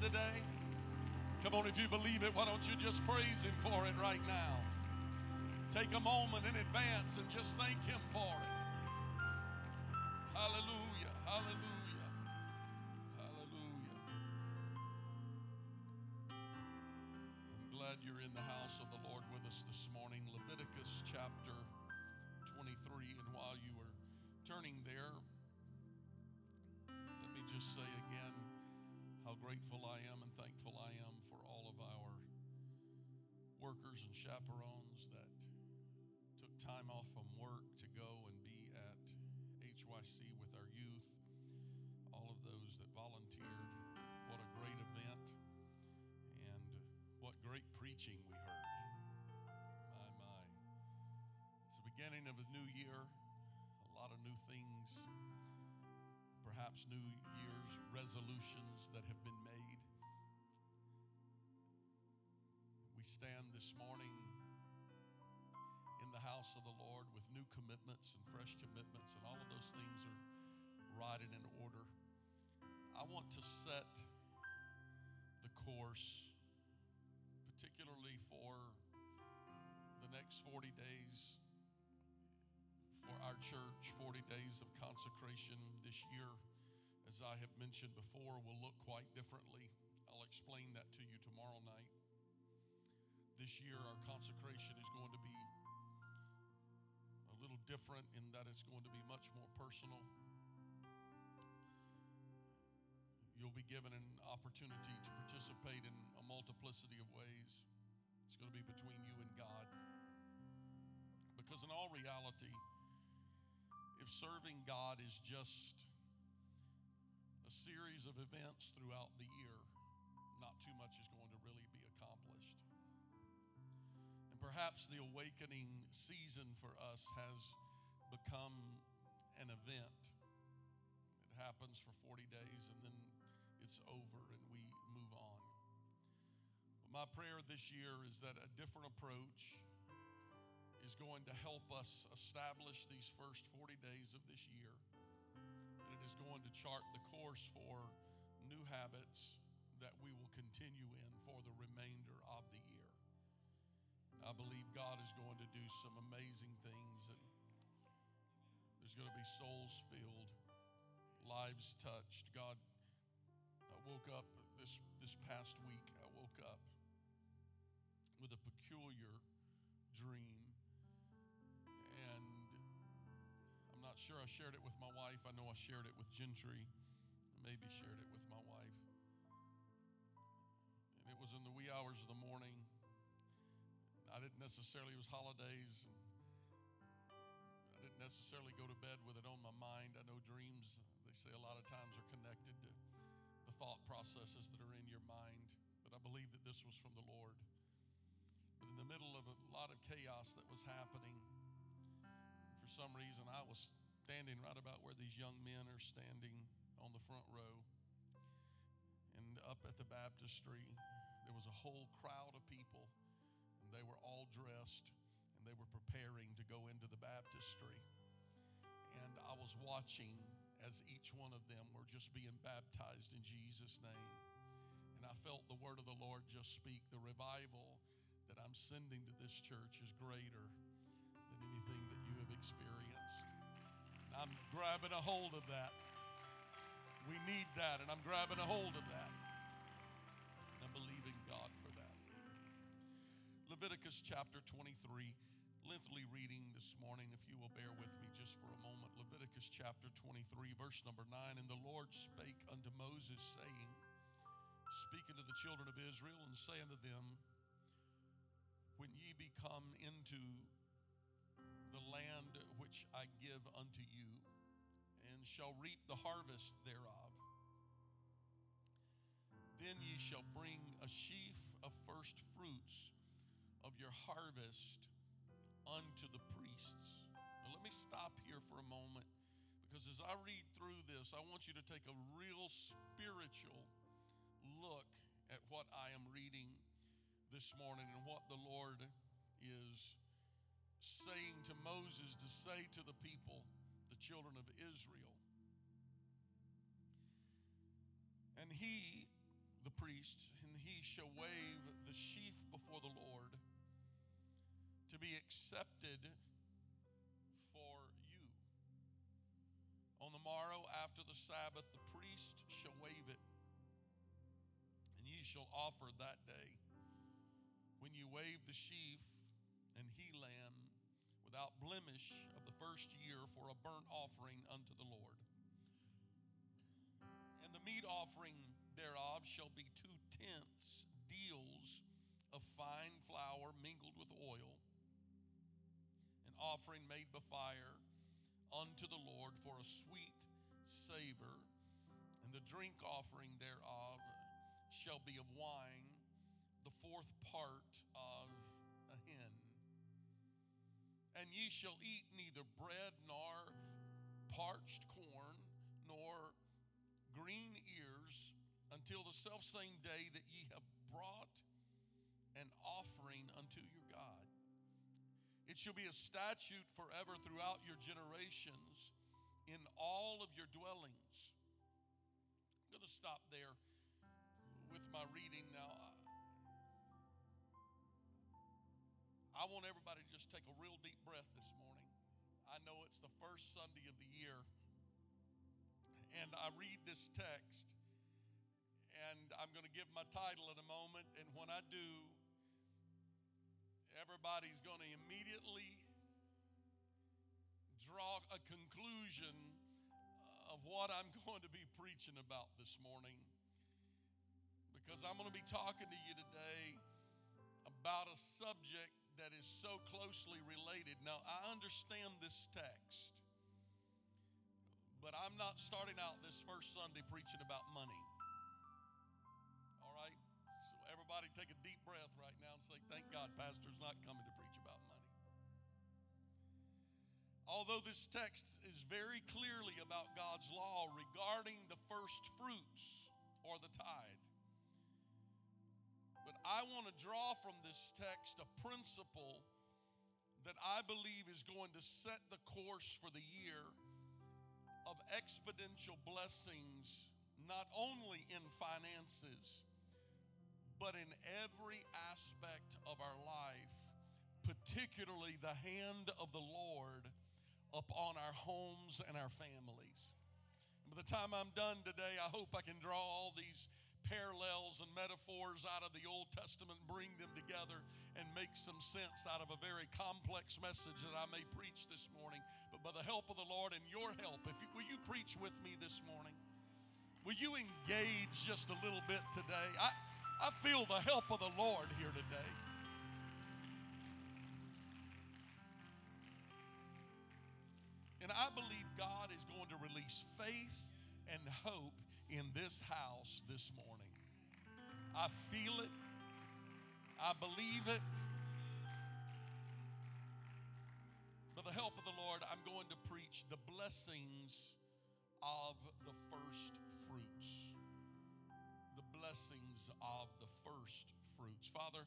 Today? Come on, if you believe it, why don't you just praise him for it right now? Take a moment in advance and just thank him for it. Hallelujah, hallelujah, hallelujah. I'm glad you're in the house of the Lord with us this morning. Leviticus chapter 23. And while you were turning there, let me just say again grateful I am and thankful I am for all of our workers and chaperones that took time off perhaps New Year's resolutions that have been made. We stand this morning in the house of the Lord with new commitments and fresh commitments, and all of those things are right in order. I want to set the course, particularly for the next 40 days for our church, 40 days of consecration this year, as I have mentioned before, will look quite differently. I'll explain that to you tomorrow night. This year, our consecration is going to be a little different in that it's going to be much more personal. You'll be given an opportunity to participate in a multiplicity of ways. It's going to be between you and God. Because, in all reality, if serving God is just a series of events throughout the year, not too much is going to really be accomplished. And perhaps the awakening season for us has become an event. It happens for 40 days and then it's over and we move on. But My prayer this year is that a different approach is going to help us establish these first 40 days of this year. Going to chart the course for new habits that we will continue in for the remainder of the year. I believe God is going to do some amazing things and there's going to be souls filled, lives touched. God, I woke up this this past week. I woke up with a peculiar dream sure I shared it with my wife. I know I shared it with Gentry, maybe shared it with my wife. And it was in the wee hours of the morning. I didn't necessarily, it was holidays. I didn't necessarily go to bed with it on my mind. I know dreams, they say a lot of times are connected to the thought processes that are in your mind. But I believe that this was from the Lord. But in the middle of a lot of chaos that was happening, for some reason, I was standing right about where these young men are standing on the front row. And up at the baptistry, there was a whole crowd of people, and they were all dressed, and they were preparing to go into the baptistry. And I was watching as each one of them were just being baptized in Jesus' name. And I felt the word of the Lord just speak. The revival that I'm sending to this church is greater than anything that you have experienced. I'm grabbing a hold of that. We need that, and I'm grabbing a hold of that. And I'm believing God for that. Leviticus chapter 23, lengthy reading this morning, if you will bear with me just for a moment. Leviticus chapter 23, verse number 9. And the Lord spake unto Moses, saying, Speaking to the children of Israel, and say unto them, When ye be come into the land which I give unto you, and shall reap the harvest thereof. Then ye shall bring a sheaf of first fruits of your harvest unto the priests. Now, let me stop here for a moment because as I read through this, I want you to take a real spiritual look at what I am reading this morning and what the Lord is saying to Moses to say to the people, the children of Israel. And he, the priest, and he shall wave the sheaf before the Lord to be accepted for you. On the morrow after the Sabbath, the priest shall wave it, and ye shall offer that day. When you wave the sheaf and he lamb without blemish of the first year for a burnt offering unto the Lord. And the meat offering thereof shall be two tenths deals of fine flour mingled with oil, an offering made by fire unto the Lord for a sweet savor, and the drink offering thereof shall be of wine, the fourth part of. And ye shall eat neither bread nor parched corn nor green ears until the selfsame day that ye have brought an offering unto your God. It shall be a statute forever throughout your generations in all of your dwellings. I'm going to stop there with my reading now. I want everybody to just take a real deep breath this morning. I know it's the first Sunday of the year, and I read this text, and I'm going to give my title in a moment. And when I do, everybody's going to immediately draw a conclusion of what I'm going to be preaching about this morning. Because I'm going to be talking to you today about a subject that is so closely related. Now, I understand this text, but I'm not starting out this first Sunday preaching about money. All right? So, everybody take a deep breath right now and say, Thank God, Pastor's not coming to preach about money. Although this text is very clearly about God's law regarding the first fruits or the tithe. I want to draw from this text a principle that I believe is going to set the course for the year of exponential blessings, not only in finances, but in every aspect of our life, particularly the hand of the Lord upon our homes and our families. And by the time I'm done today, I hope I can draw all these parallels and metaphors out of the Old Testament, bring them together, and make some sense out of a very complex message that I may preach this morning. But by the help of the Lord and your help, if you, will you preach with me this morning? Will you engage just a little bit today? I, I feel the help of the Lord here today. And I believe God is going to release faith and hope in this house this morning. I feel it. I believe it. By the help of the Lord, I'm going to preach the blessings of the first fruits. The blessings of the first fruits. Father,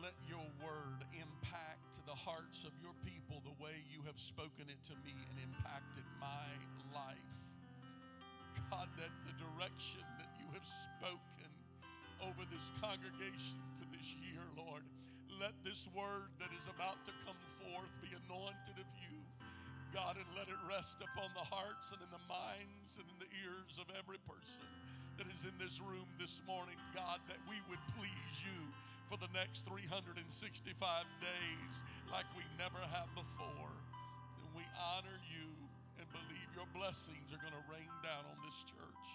let your word impact the hearts of your people the way you have spoken it to me and impacted my life. God, that the direction that you have spoken over this congregation for this year, Lord. Let this word that is about to come forth be anointed of you, God, and let it rest upon the hearts and in the minds and in the ears of every person that is in this room this morning, God, that we would please you for the next 365 days like we never have before. And we honor you your blessings are going to rain down on this church.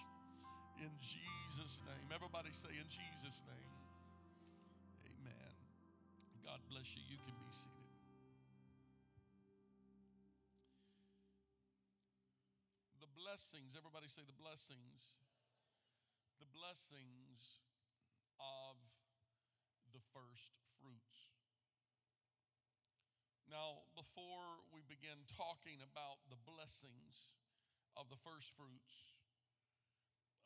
In Jesus' name. Everybody say, in Jesus' name. Amen. God bless you. You can be seated. The blessings, everybody say the blessings. The blessings of the first fruits. Now, before begin talking about the blessings of the first fruits,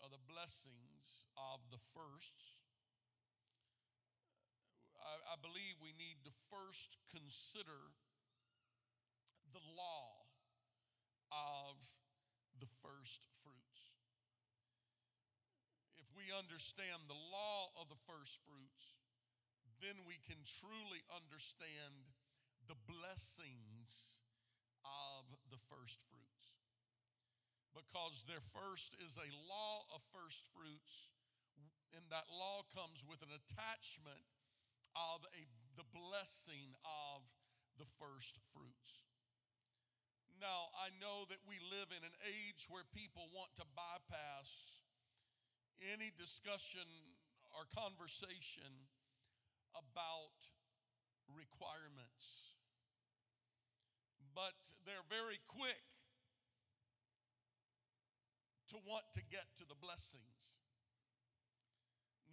of the blessings of the firsts, I, I believe we need to first consider the law of the first fruits. If we understand the law of the first fruits, then we can truly understand the blessings of the first fruits. Because there first is a law of first fruits, and that law comes with an attachment of a, the blessing of the first fruits. Now, I know that we live in an age where people want to bypass any discussion or conversation about requirements. But they're very quick to want to get to the blessings.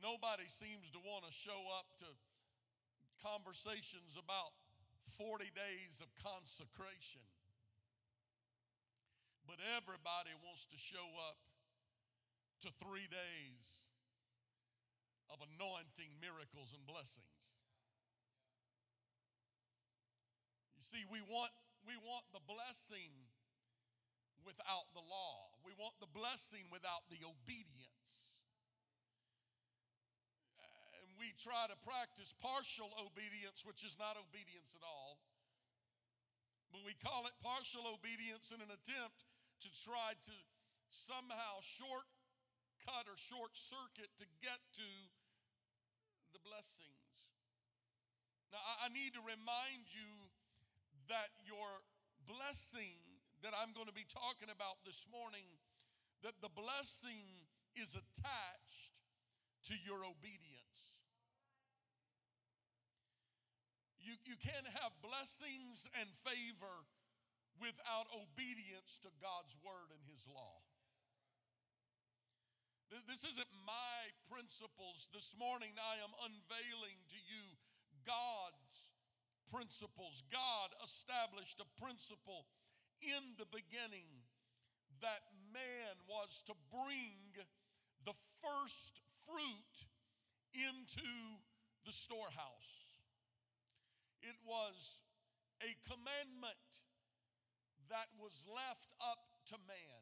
Nobody seems to want to show up to conversations about 40 days of consecration. But everybody wants to show up to three days of anointing, miracles, and blessings. You see, we want, we want the blessing without the law, we want the blessing without the obedience. And we try to practice partial obedience, which is not obedience at all. But we call it partial obedience in an attempt to try to somehow shortcut or short circuit to get to the blessings. Now, I need to remind you that your blessing that I'm going to be talking about this morning, that the blessing is attached to your obedience. You, you can't have blessings and favor without obedience to God's word and his law. This isn't my principles. This morning, I am unveiling to you God's principles. God established a principle in the beginning that man was to bring the first fruit into the storehouse. It was a commandment that was left up to man.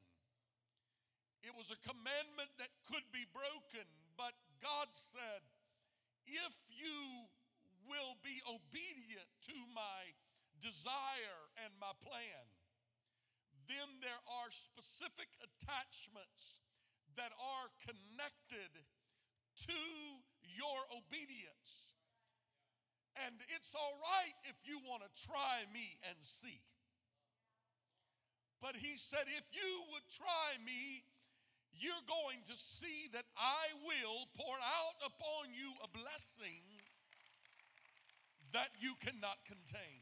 It was a commandment that could be broken, but God said, if you will be obedient to my desire and my plan, then there are specific attachments that are connected to your obedience. And it's all right if you want to try me and see. But he said, if you would try me you're going to see that I will pour out upon you a blessing that you cannot contain.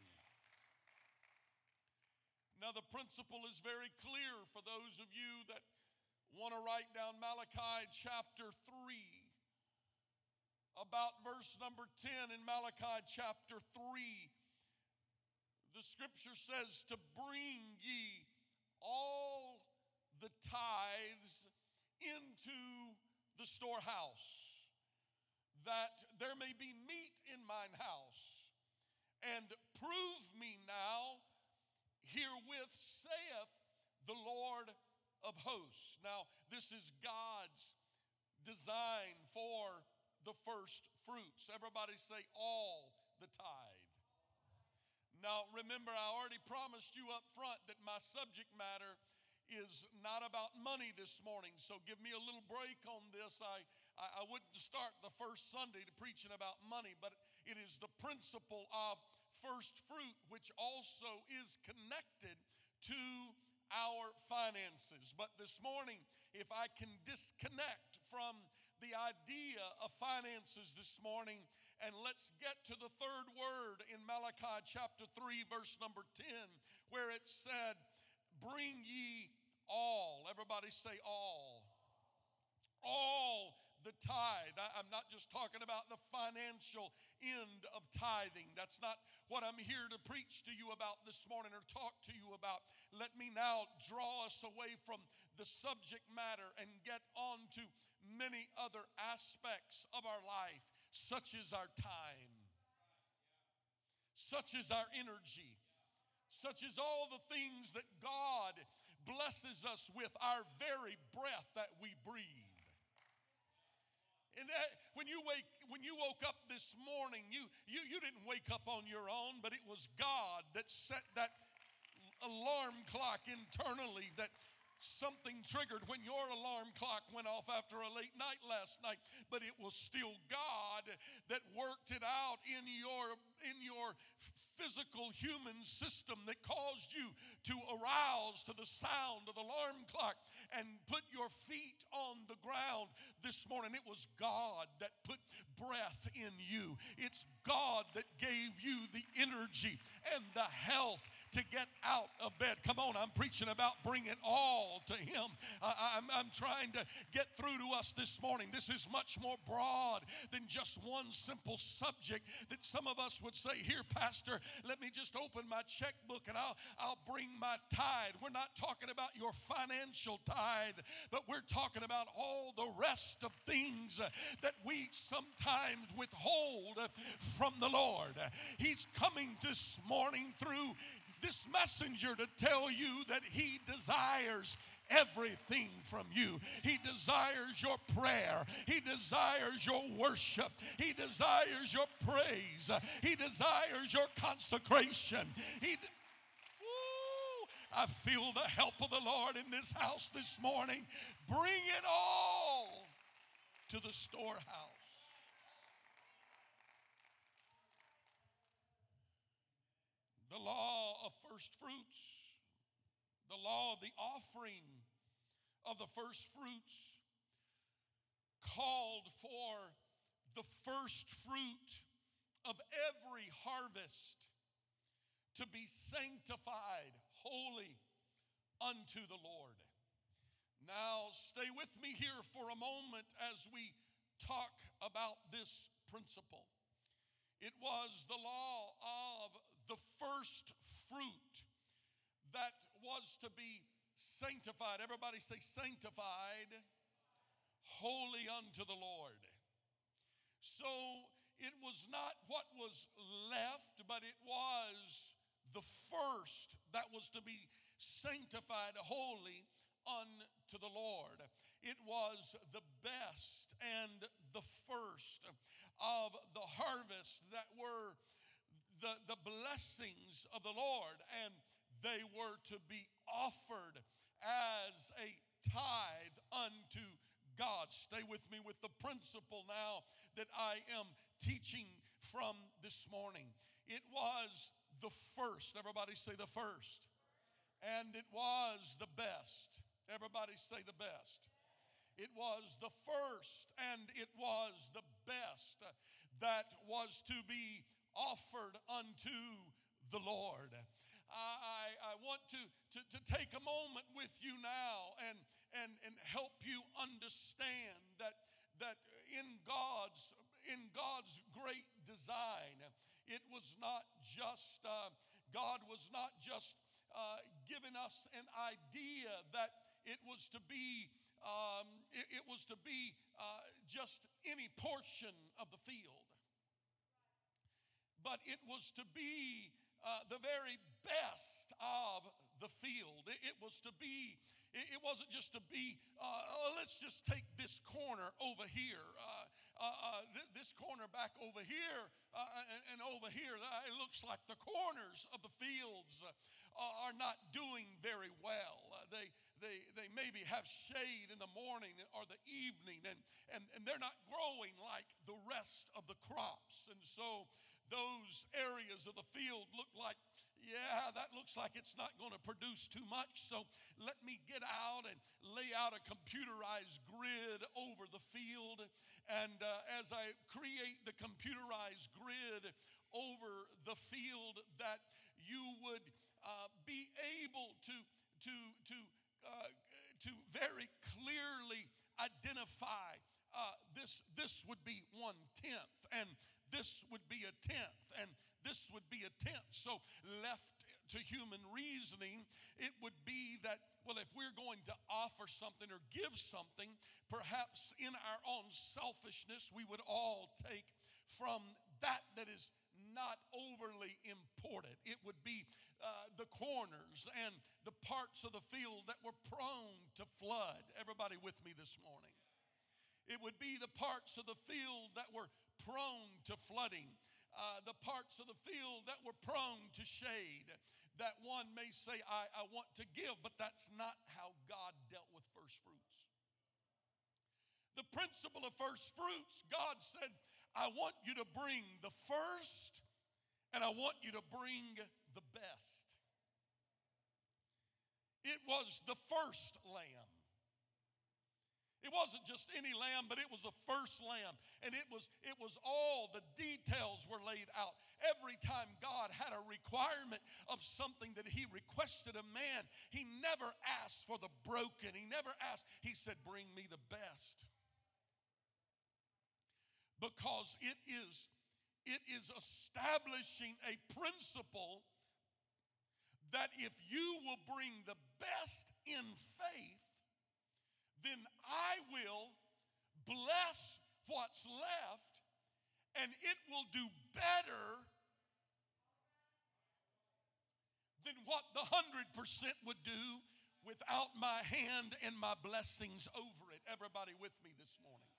Now, the principle is very clear for those of you that want to write down Malachi chapter 3. About verse number 10 in Malachi chapter 3, the scripture says, To bring ye all the tithes into the storehouse, that there may be meat in mine house. And prove me now, herewith saith the Lord of hosts. Now, this is God's design for the first fruits. Everybody say all the tithe. Now, remember, I already promised you up front that my subject matter is not about money this morning. So give me a little break on this. I, I, I wouldn't start the first Sunday to preaching about money, but it is the principle of first fruit, which also is connected to our finances. But this morning, if I can disconnect from the idea of finances this morning, and let's get to the third word in Malachi chapter 3, verse number 10, where it said, Bring ye all. Everybody say all. All the tithe. I, am not just talking about the financial end of tithing. That's not what I'm here to preach to you about this morning or talk to you about. Let me now draw us away from the subject matter and get on to many other aspects of our life, such as our time, such as our energy, such as all the things that God blesses us with, our very breath that we breathe. And that, when you wake, when you woke up this morning, you, you you didn't wake up on your own, but it was God that set that alarm clock internally that something triggered when your alarm clock went off after a late night last night. But it was still god that worked it out in your in your physical human system that caused you to arouse to the sound of the alarm clock and put your feet on the ground this morning. It was God that put breath in you. It's God that gave you the energy and the health to get out of bed. Come on, I'm preaching about bringing all to Him. I, am I'm trying to get through to us this morning. This is much more broad than just one simple subject that some of us would say, Here, Pastor, let me just open my checkbook and I'll, I'll bring my tithe. We're not talking about your financial tithe, but we're talking about all the rest of things that we sometimes withhold from the Lord. He's coming this morning through this messenger to tell you that he desires everything from you. He desires your prayer. He desires your worship. He desires your praise. He desires your consecration. He Woo, I feel the help of the Lord in this house this morning. Bring it all to the storehouse. The law of first fruits the law of the offering of the first fruits called for the first fruit of every harvest to be sanctified holy unto the Lord. Now, stay with me here for a moment as we talk about this principle. It was the law of the first fruit that was to be sanctified. Everybody say, sanctified, holy unto the Lord. So it was not what was left, but it was the first that was to be sanctified holy unto the Lord. It was the best and the first of the harvest that were the, the blessings of the Lord. And they were to be offered as a tithe unto God. Stay with me with the principle now that I am teaching from this morning. It was the first. Everybody say the first. And it was the best. Everybody say the best. It was the first and it was the best that was to be offered unto the Lord. I, I want to, to, to take a moment with you now and, and, and help you understand that, that in God's in God's great design, it was not just uh, God was not just uh, giving us an idea that it was to be um, it, it, was to be uh, just any portion of the field, but it was to be uh, the very best of the field. It, it, was to be it, it wasn't just to be, uh, oh, let's just take this corner over here, uh, uh, uh th- this corner back over here, and, and, over here. It looks like the corners of the fields are not doing very well. they, they, they maybe have shade in the morning or the evening, and, and, and they're not growing like the rest of the crops. And so those areas of the field look like yeah, that looks like it's not going to produce too much. So let me get out and lay out a computerized grid over the field. And uh, as I create the computerized grid over the field, that you would uh, be able to to to uh, to very clearly identify uh, this this would be one tenth and this would be a tenth and this would be a tenth. So, left to human reasoning, it would be that, well, if we're going to offer something or give something, perhaps in our own selfishness, we would all take from that that is not overly important. It would be uh, the corners and the parts of the field that were prone to flood. Everybody with me this morning? It would be the parts of the field that were prone to flooding uh, the parts of the field that were prone to shade. That one may say, I, I want to give, but that's not how God dealt with first fruits. The principle of first fruits, God said, I want you to bring the first and I want you to bring the best. It was the first lamb. It wasn't just any lamb, but it was the first lamb. And it was, it was all the details were laid out. Every time God had a requirement of something that he requested of man, he never asked for the broken. He never asked, he said, Bring me the best. Because it is, it is establishing a principle that if you will bring the best in faith, then I will bless what's left and it will do better than what the 100% would do without my hand and my blessings over it. Everybody with me this morning.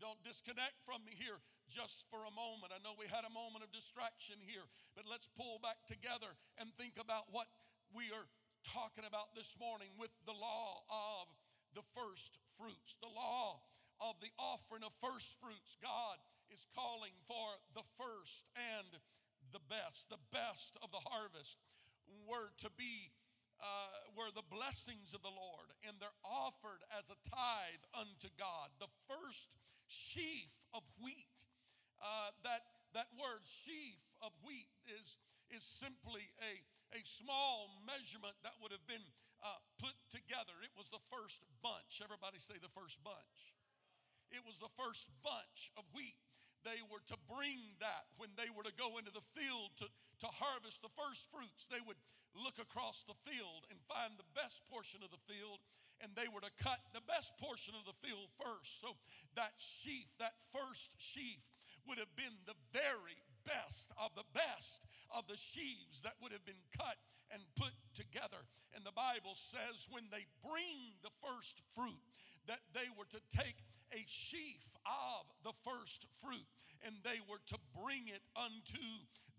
Don't disconnect from me here just for a moment. I know we had a moment of distraction here, but let's pull back together and think about what we are talking about this morning with the law of the first fruits, the law of the offering of first fruits. God is calling for the first and the best, the best of the harvest were to be uh, were the blessings of the Lord, and they're offered as a tithe unto God. The first sheaf of wheat. Uh, that that word sheaf of wheat is is simply a a small measurement that would have been uh, put together. It was the first bunch. Everybody say the first bunch. It was the first bunch of wheat. They were to bring that when they were to go into the field to, to harvest the first fruits. They would look across the field and find the best portion of the field, and they were to cut the best portion of the field first. So that sheaf, that first sheaf, would have been the very best of the best of the sheaves that would have been cut and put together. And the Bible says when they bring the first fruit, that they were to take a sheaf of the first fruit and they were to bring it unto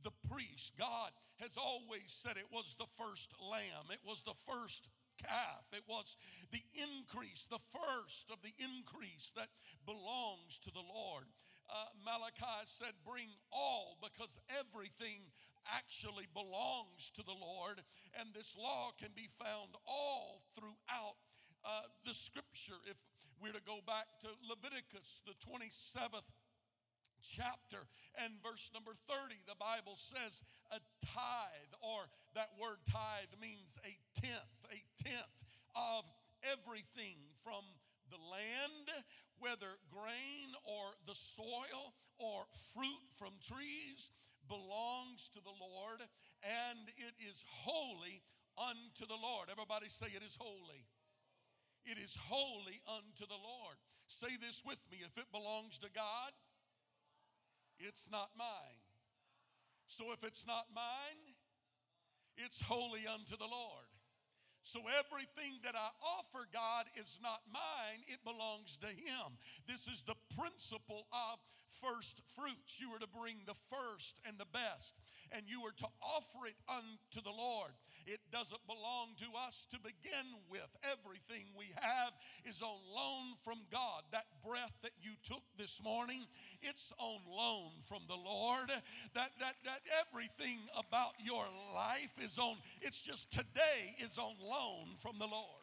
the priest. God has always said it was the first lamb, it was the first calf. It was the increase, the first of the increase that belongs to the Lord. Uh, Malachi said, Bring all, because everything actually belongs to the Lord. And this law can be found all throughout uh, the scripture. If we're to go back to Leviticus, the 27th chapter and verse number 30 the bible says a tithe or that word tithe means a tenth a tenth of everything from the land whether grain or the soil or fruit from trees belongs to the Lord and it is holy unto the Lord. Everybody say it is holy. It is holy unto the Lord. Say this with me if it belongs to God, it's not mine. So if it's not mine, it's holy unto the Lord. So everything that I offer God is not mine, it belongs to Him. This is the principle of first fruits. You are to bring the first and the best, and you are to offer it unto the Lord. It doesn't belong to us to begin with. Everything we have is on loan from God. That breath that you took this morning, it's on loan from the Lord. That that that everything about your life is on, it's just today is on loan from the Lord.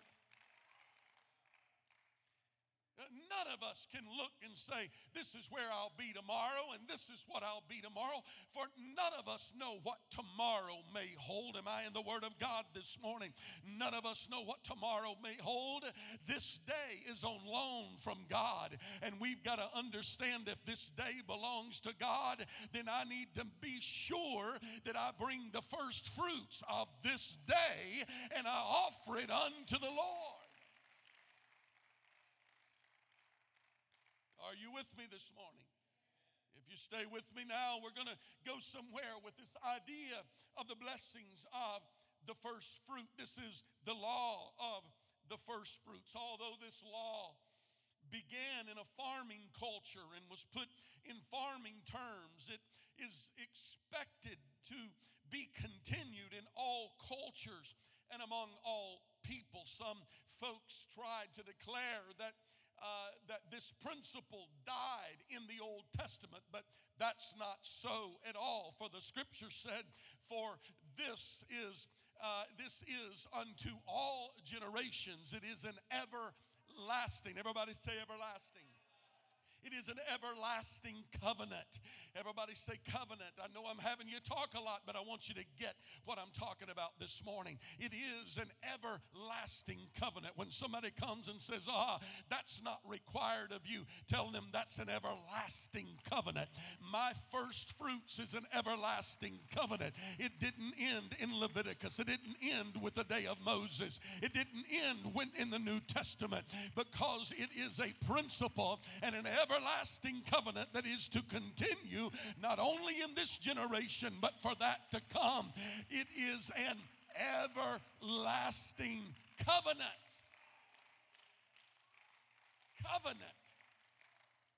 None of us can look and say, This is where I'll be tomorrow, and this is what I'll be tomorrow, for none of us know what tomorrow may hold. Am I in the Word of God this morning? None of us know what tomorrow may hold. This day is on loan from God, and we've got to understand if this day belongs to God, then I need to be sure that I bring the first fruits of this day and I offer it unto the Lord. Are you with me this morning? If you stay with me now, we're going to go somewhere with this idea of the blessings of the first fruit. This is the law of the first fruits. Although this law began in a farming culture and was put in farming terms, it is expected to be continued in all cultures and among all people. Some folks tried to declare that uh, that this principle died in the Old Testament, but that's not so at all. For the scripture said, For this is uh, this is unto all generations. It is an everlasting. Everybody say everlasting. It is an everlasting covenant. Everybody say covenant. I know I'm having you talk a lot, but I want you to get what I'm talking about this morning. It is an everlasting covenant. When somebody comes and says, ah, that's not required of you, tell them that's an everlasting covenant. My first fruits is an everlasting covenant. It didn't end in Leviticus, it didn't end with the day of Moses, it didn't end when, in the New Testament because it is a principle and an ever everlasting covenant that is to continue not only in this generation, but for that to come. It is an everlasting covenant. Covenant.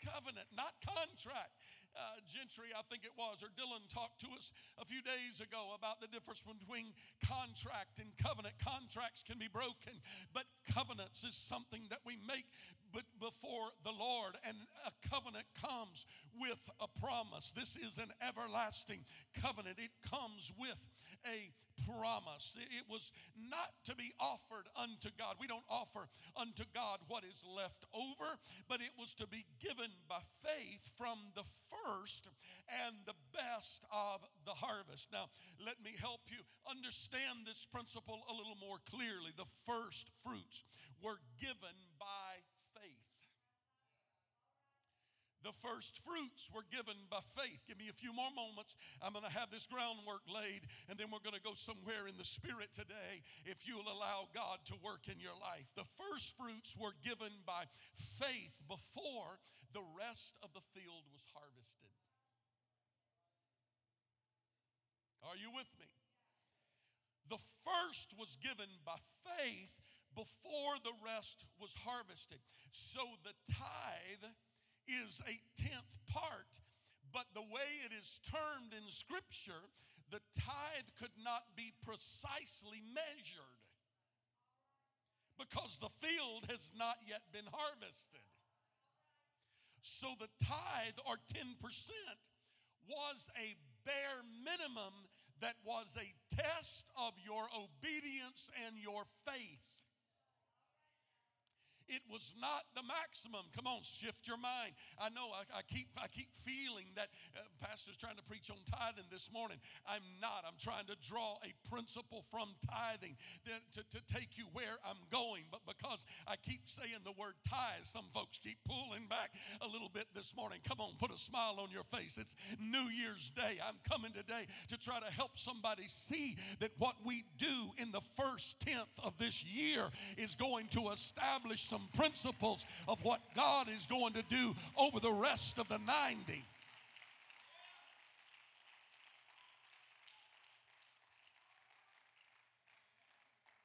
Covenant, not contract uh, Gentry, I think it was, or Dylan talked to us a few days ago about the difference between contract and covenant. Contracts can be broken, but covenants is something that we make before the Lord, and a covenant comes with a promise. This is an everlasting covenant. It comes with a promise. It was not to be offered unto God. We don't offer unto God what is left over, but it was to be given by faith from the first and the best of the harvest. Now, let me help you understand this principle a little more clearly. The first fruits were given by the first fruits were given by faith. Give me a few more moments. I'm going to have this groundwork laid, and then we're going to go somewhere in the Spirit today if you'll allow God to work in your life. The first fruits were given by faith before the rest of the field was harvested. Are you with me? The first was given by faith before the rest was harvested. So the tithe is a tenth part, but the way it is termed in Scripture, the tithe could not be precisely measured because the field has not yet been harvested. So the tithe, or 10%, was a bare minimum that was a test of your obedience and your faith. It was not the maximum. Come on, shift your mind. I know I, I keep I keep feeling that uh, pastor's trying to preach on tithing this morning. I'm not. I'm trying to draw a principle from tithing to, to take you where I'm going. But because I keep saying the word tithe, some folks keep pulling back a little bit this morning. Come on, put a smile on your face. It's New Year's Day. I'm coming today to try to help somebody see that what we do in the first tenth of this year is going to establish some some principles of what God is going to do over the rest of the 90.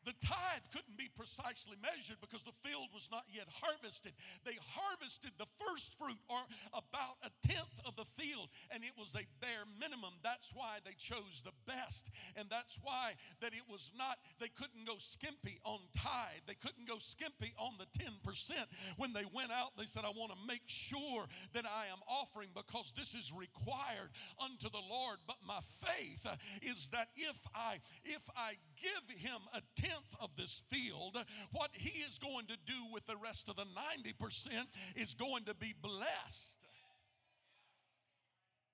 the tithe couldn't be precisely measured because the field was not yet harvested. They harvested the first fruit, or about a tenth of the field, and it was a bare minimum. That's why they chose the best, and that's why that it was not. They couldn't go skimpy on tithe. They couldn't go skimpy on the ten percent. When they went out, they said, "I want to make sure that I am offering because this is required unto the Lord." But my faith is that if I if I give him a tenth of of this field, what he is going to do with the rest of the 90% is going to be blessed.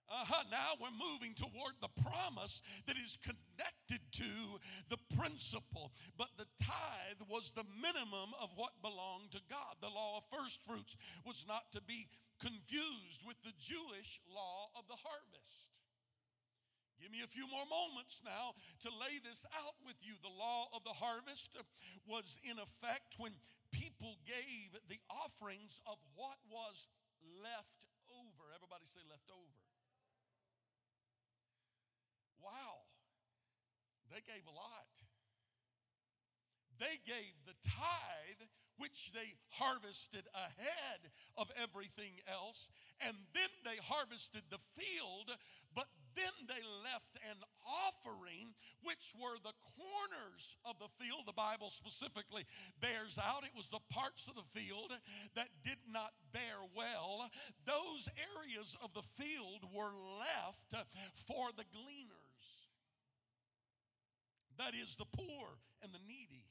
Uh-huh. Now we're moving toward the promise that is connected to the principle. But the tithe was the minimum of what belonged to God. The law of first fruits was not to be confused with the Jewish law of the harvest. Give me a few more moments now to lay this out with you. The law of the harvest was in effect when people gave the offerings of what was left over. Everybody say left over. Wow, they gave a lot. They gave the tithe, which they harvested ahead of everything else, and then they harvested the field, but then they left an offering, which were the corners of the field. The Bible specifically bears out it was the parts of the field that did not bear well. Those areas of the field were left for the gleaners. That is the poor and the needy.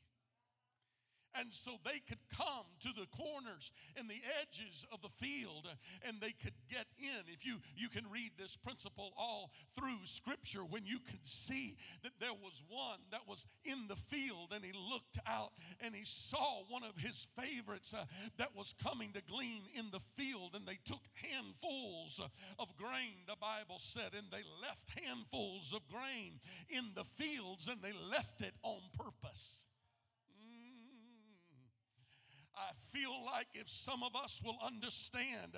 And so they could come to the corners and the edges of the field and they could get in. If you, you can read this principle all through Scripture, when you can see that there was one that was in the field and he looked out and he saw one of his favorites uh, that was coming to glean in the field and they took handfuls of grain, the Bible said, and they left handfuls of grain in the fields and they left it on purpose. I feel like if some of us will understand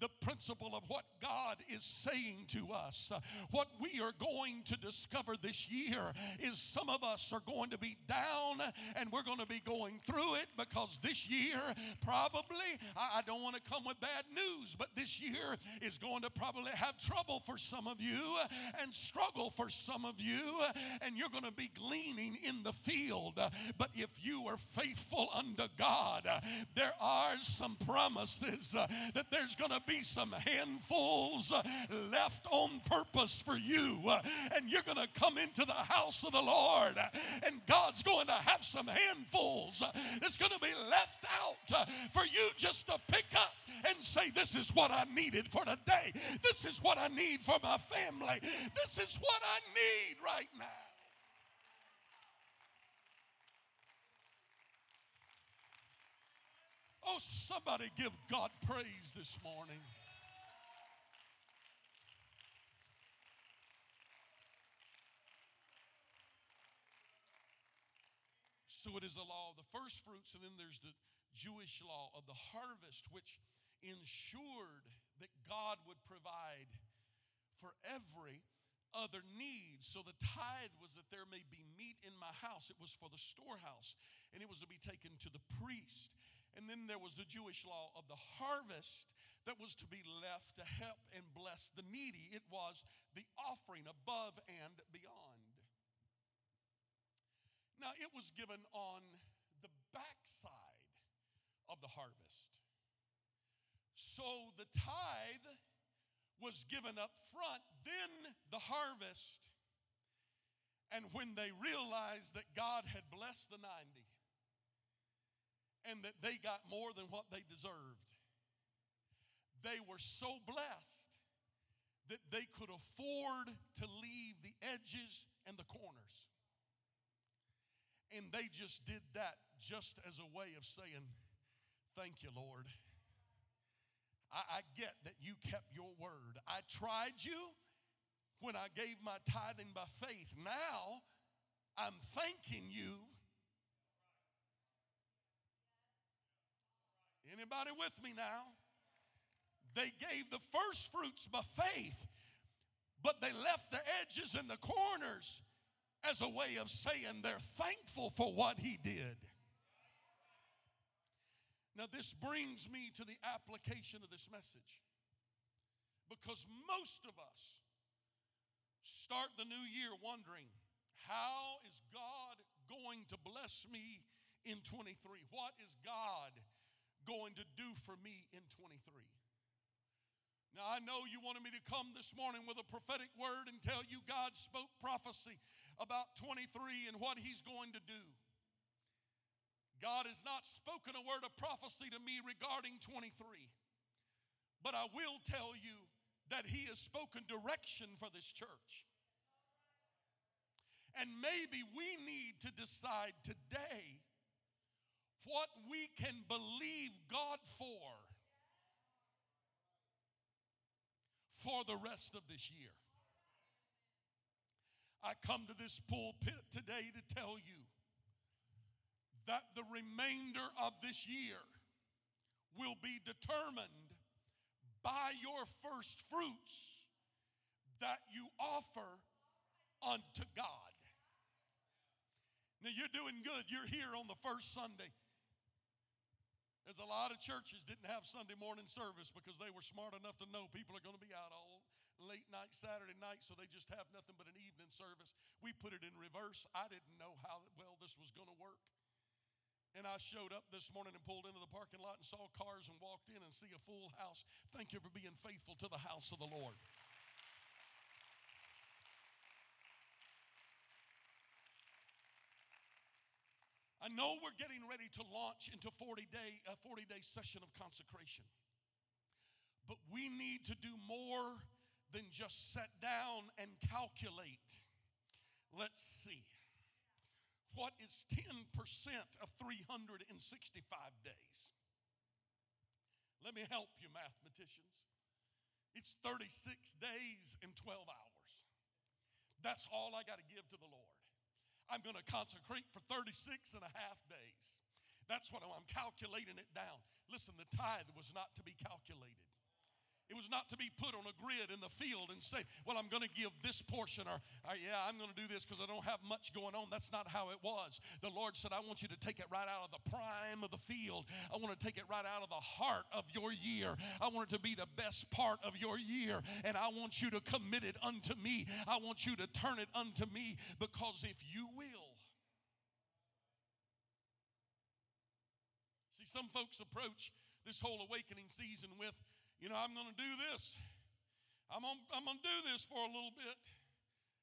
the principle of what God is saying to us, what we are going to discover this year is some of us are going to be down and we're going to be going through it because this year, probably, I don't want to come with bad news, but this year is going to probably have trouble for some of you and struggle for some of you, and you're going to be gleaning in the field. But if you are faithful unto God, there are some promises uh, that there's going to be some handfuls uh, left on purpose for you. Uh, and you're going to come into the house of the Lord, and God's going to have some handfuls that's going to be left out for you just to pick up and say, This is what I needed for today. This is what I need for my family. This is what I need right now. Oh, somebody give God praise this morning. So it is the law of the first fruits, and then there's the Jewish law of the harvest, which ensured that God would provide for every other need. So the tithe was that there may be meat in my house. It was for the storehouse, and it was to be taken to the priest. And then there was the Jewish law of the harvest that was to be left to help and bless the needy. It was the offering above and beyond. Now, it was given on the backside of the harvest. So the tithe was given up front, then the harvest. And when they realized that God had blessed the 90, and that they got more than what they deserved. They were so blessed that they could afford to leave the edges and the corners. And they just did that just as a way of saying, Thank you, Lord. I, I get that you kept your word. I tried you when I gave my tithing by faith. Now I'm thanking you Anybody with me now? They gave the first fruits by faith, but they left the edges and the corners as a way of saying they're thankful for what he did. Now, this brings me to the application of this message. Because most of us start the new year wondering, how is God going to bless me in 23? What is God going to do for me in 23? Now, I know you wanted me to come this morning with a prophetic word and tell you God spoke prophecy about 23 and what He's going to do. God has not spoken a word of prophecy to me regarding 23, but I will tell you that He has spoken direction for this church. And maybe we need to decide today what we can believe God for for the rest of this year. I come to this pulpit today to tell you that the remainder of this year will be determined by your first fruits that you offer unto God. Now, you're doing good. You're here on the first Sunday. There's a lot of churches didn't have Sunday morning service because they were smart enough to know people are going to be out all late night Saturday night, so they just have nothing but an evening service. We put it in reverse. I didn't know how well this was going to work. And I showed up this morning and pulled into the parking lot and saw cars and walked in and see a full house. Thank you for being faithful to the house of the Lord. Know we're getting ready to launch into 40 day, a 40 day session of consecration. But we need to do more than just sit down and calculate. Let's see. What is 10% of 365 days? Let me help you, mathematicians. It's 36 days and 12 hours. That's all I got to give to the Lord. I'm going to consecrate for 36 and a half days. That's what I'm calculating it down. Listen, the tithe was not to be calculated. It was not to be put on a grid in the field and say, well, I'm going to give this portion, or, or yeah, I'm going to do this because I don't have much going on. That's not how it was. The Lord said, I want you to take it right out of the prime of the field. I want to take it right out of the heart of your year. I want it to be the best part of your year. And I want you to commit it unto me. I want you to turn it unto me because if you will, See, some folks approach this whole awakening season with, you know, I'm going to do this. I'm going I'm to do this for a little bit.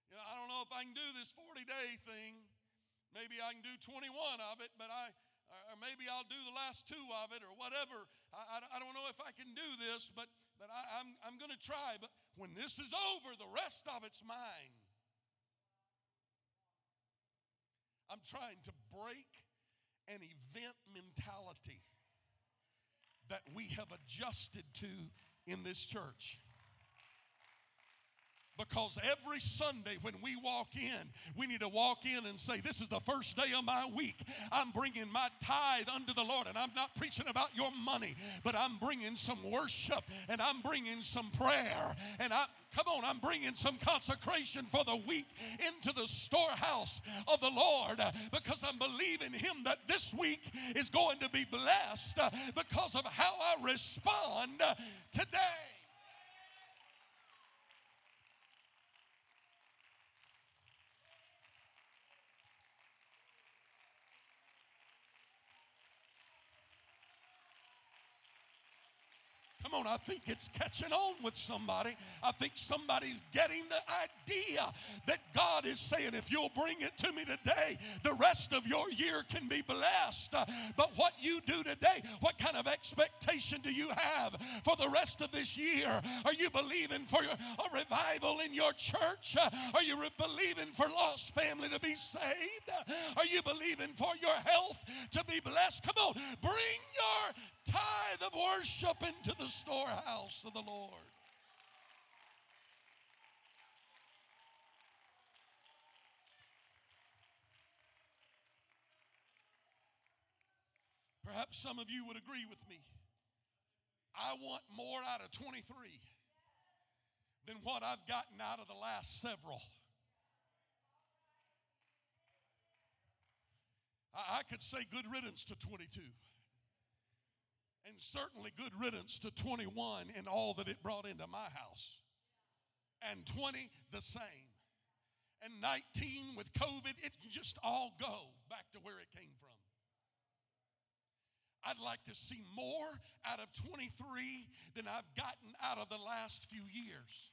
You know, I don't know if I can do this 40 day thing. Maybe I can do 21 of it, but I, or maybe I'll do the last two of it or whatever. I, I, I don't know if I can do this, but, but I, I'm, I'm going to try. But when this is over, the rest of it's mine. I'm trying to break an event mentality that we have adjusted to in this church. Because every Sunday when we walk in, we need to walk in and say, This is the first day of my week. I'm bringing my tithe unto the Lord. And I'm not preaching about your money, but I'm bringing some worship and I'm bringing some prayer. And I, come on, I'm bringing some consecration for the week into the storehouse of the Lord because I'm believing Him that this week is going to be blessed because of how I respond today. Come on, I think it's catching on with somebody. I think somebody's getting the idea that God is saying, if you'll bring it to me today, the rest of your year can be blessed. But what you do today, what kind of expectation do you have for the rest of this year? Are you believing for a revival in your church? Are you believing for lost family to be saved? Are you believing for your health to be blessed? Come on, bring your tithe of worship into the storehouse of the Lord. Perhaps some of you would agree with me. I want more out of 23 than what I've gotten out of the last several. I, could say good riddance to 22. And certainly good riddance to 21 and all that it brought into my house. And 20 the same. And 19 with COVID, it can just all go back to where it came from. I'd like to see more out of 23 than I've gotten out of the last few years.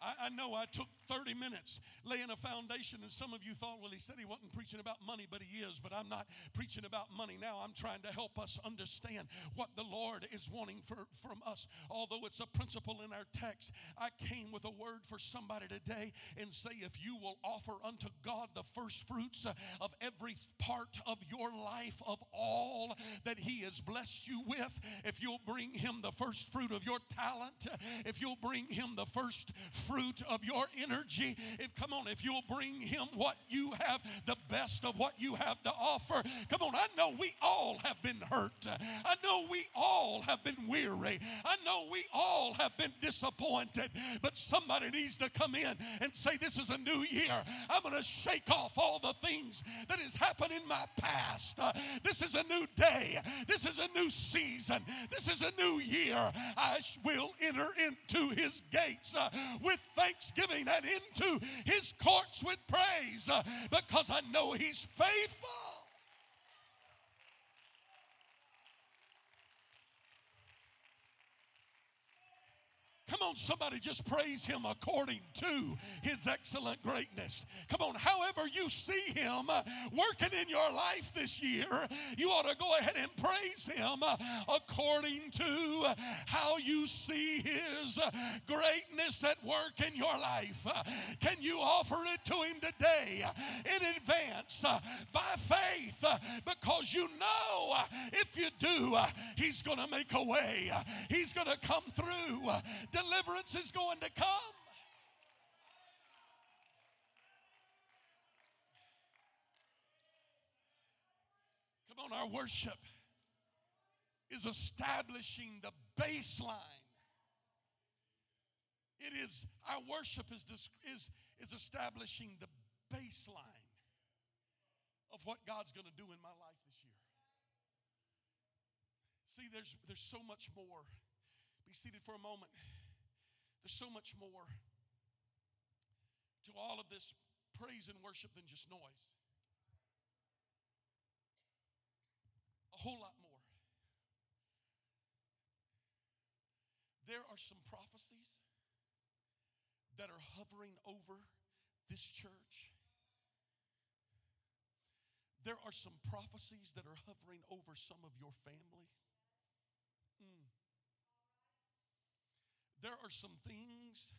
I, I, know I took 30 minutes laying a foundation, and some of you thought, well, he said he wasn't preaching about money, but he is. But I'm not preaching about money now. I'm trying to help us understand what the Lord is wanting for, from us. Although it's a principle in our text, I came with a word for somebody today and say, if you will offer unto God the first fruits of every part of your life, of all that he has blessed you with, if you'll bring him the first fruit of your talent, if you'll bring him the first fruit of your energy. If come on, if you'll bring him what you have, the best of what you have to offer. Come on, I know we all have been hurt. I know we all have been weary. I know we all have been disappointed. But somebody needs to come in and say, This is a new year. I'm going to shake off all the things that has happened in my past. Uh, this is a new day. This is a new season. This is a new year. I will enter into his gates uh, with thanksgiving and into his courts with praise uh, because I know he's faithful. Come on, somebody just praise him according to his excellent greatness. Come on, however you see him uh, working in your life this year, you ought to go ahead and praise him uh, according to how you see his uh, greatness at work in your life. Uh, can you offer it to him today uh, in advance uh, by faith? Because you know if you do, he's going to make a way, he's going to come through deliverance is going to come. Come on, our worship is establishing the baseline. It is, our worship is, is, is establishing the baseline of what God's going to do in my life this year. See, there's, there's so much more. Be seated for a moment. There's so much more to all of this praise and worship than just noise. A whole lot more. There are some prophecies that are hovering over this church. There are some prophecies that are hovering over some of your family. There are some things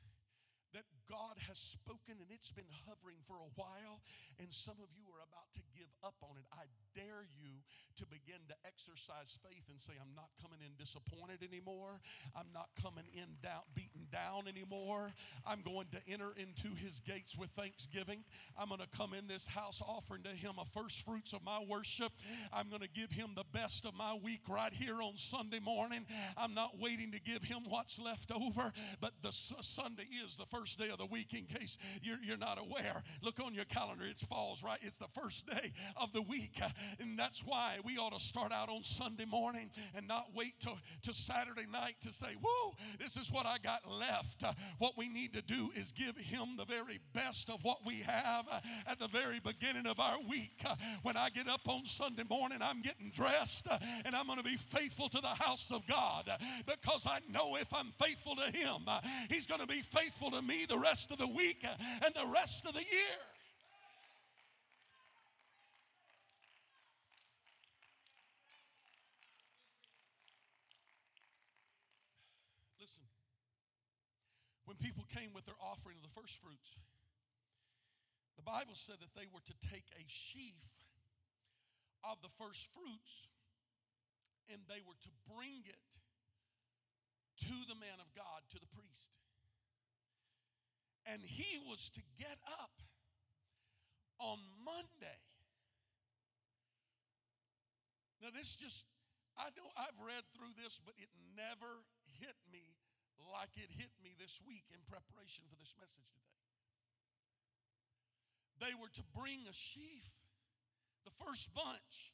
that God has spoken and it's been hovering for a while, and some of you are about to give up on it. I dare you to begin to exercise faith and say, I'm not coming in disappointed anymore. I'm not coming in down, beaten down anymore. I'm going to enter into his gates with thanksgiving. I'm going to come in this house offering to him a first fruits of my worship. I'm going to give him the best of my week right here on Sunday morning. I'm not waiting to give him what's left over, but the Sunday is the first day of the week in case you're, you're not aware. Look on your calendar, it falls right. It's the first day of the week. And that's why we ought to start out on Sunday morning and not wait till, till Saturday night to say, Whoa, this is what I got left. What we need to do is give Him the very best of what we have at the very beginning of our week. When I get up on Sunday morning, I'm getting dressed and I'm going to be faithful to the house of God because I know if I'm faithful to Him, He's going to be faithful to me the rest of the week and the rest of the year. Listen, when people came with their offering of the first fruits, the Bible said that they were to take a sheaf of the first fruits and they were to bring it to the man of God, to the priest. And he was to get up on Monday. Now, this just, I know I've read through this, but it never hit me like it hit me this week in preparation for this message today. they were to bring a sheaf, the first bunch,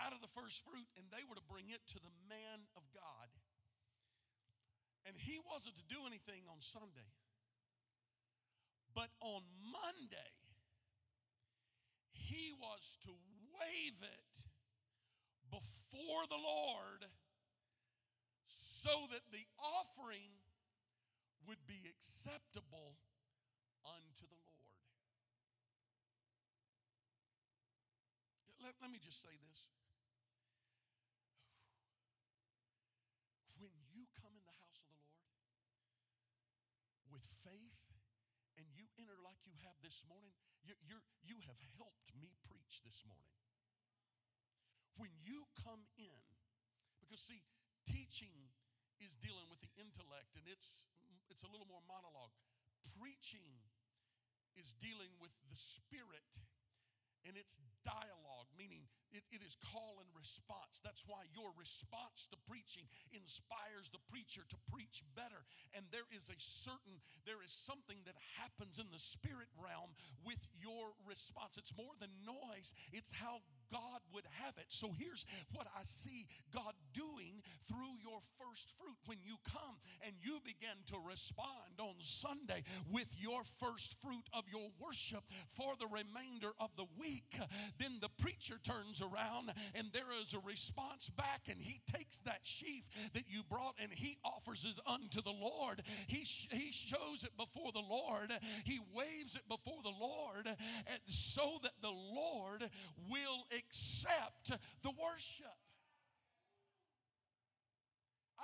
out of the first fruit, and they were to bring it to the man of God. And he wasn't to do anything on Sunday. But on Monday, he was to wave it before the Lord so that the offering would be acceptable unto the Lord. Let, let me just say this. When you come in the house of the Lord with faith and you enter like you have this morning, you're, you're, you have helped me preach this morning. When you come in, because see, teaching is dealing with the intellect and it's it's a little more monologue. Preaching is dealing with the spirit and it's dialogue, meaning it, it is call and response. That's why your response to preaching inspires the preacher to preach better. And there is a certain, there is something that happens in the spirit realm with your response. It's more than noise, it's how God would have it. So here's what I see God doing through your first fruit. When you come and you begin to respond on Sunday with your first fruit of your worship for the remainder of the week, then the preacher turns around and there is a response back and he takes that sheaf that you brought and he offers it unto the Lord. He, he shows it before the Lord. He waves it before the Lord so that the Lord will accept the worship.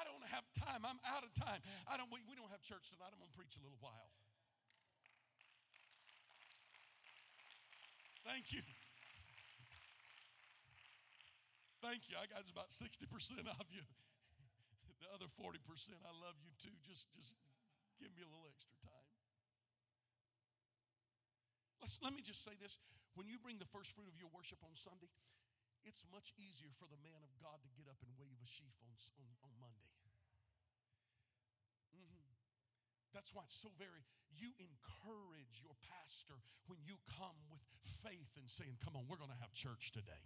I don't have time. I'm out of time. I don't we, we don't have church tonight. I'm going to preach a little while. Thank you. Thank you. I got about 60% of you. The other 40%, I love you too. Just just give me a little extra time. Let's, let me just say this. When you bring the first fruit of your worship on Sunday, it's much easier for the man of God to get up and wave a sheaf on, on, on Monday. Mm-hmm. That's why it's so very, you encourage your pastor when you come with faith and saying, Come on, we're going to have church today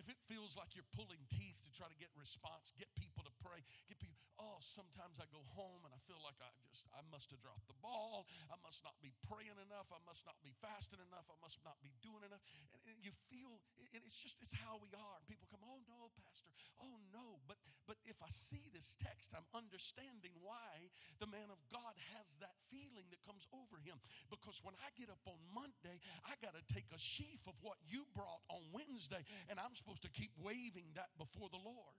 if it feels like you're pulling teeth to try to get response, get people to pray, get people, oh, sometimes I go home and I feel like I just, I must have dropped the ball. I must not be praying enough. I must not be fasting enough. I must not be doing enough. And, and you feel, and it's just, it's how we are. And people come, oh no, pastor, oh no. But, but if I see this text, I'm understanding why the man of God has that feeling that comes over him. Because when I get up on Monday, I got to take a sheaf of what you brought on Wednesday, and I'm supposed supposed to keep waving that before the Lord.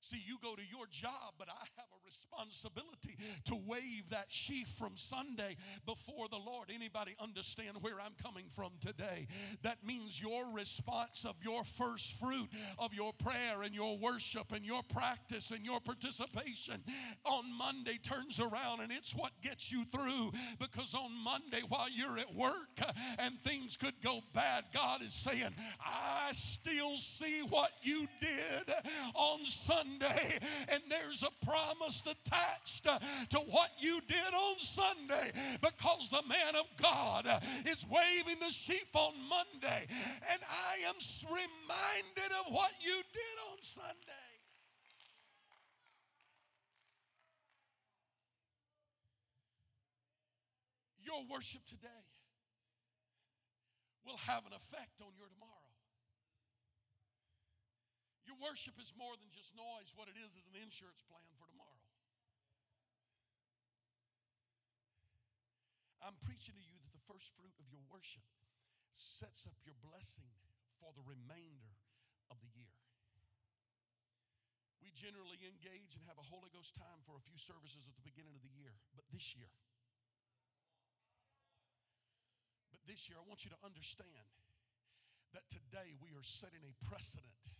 See, you go to your job, but I have a responsibility to wave that sheaf from Sunday before the Lord. Anybody understand where I'm coming from today? That means your response of your first fruit of your prayer and your worship and your practice and your participation on Monday turns around and it's what gets you through because on Monday while you're at work and things could go bad, God is saying, I still see what you did on Sunday Sunday, and there's a promise attached uh, to what you did on Sunday because the man of God uh, is waving the sheaf on Monday, and I am reminded of what you did on Sunday. Your worship today will have an effect on your tomorrow. Worship is more than just noise. What it is is an insurance plan for tomorrow. I'm preaching to you that the first fruit of your worship sets up your blessing for the remainder of the year. We generally engage and have a Holy Ghost time for a few services at the beginning of the year, but this year, but this year, I want you to understand that today we are setting a precedent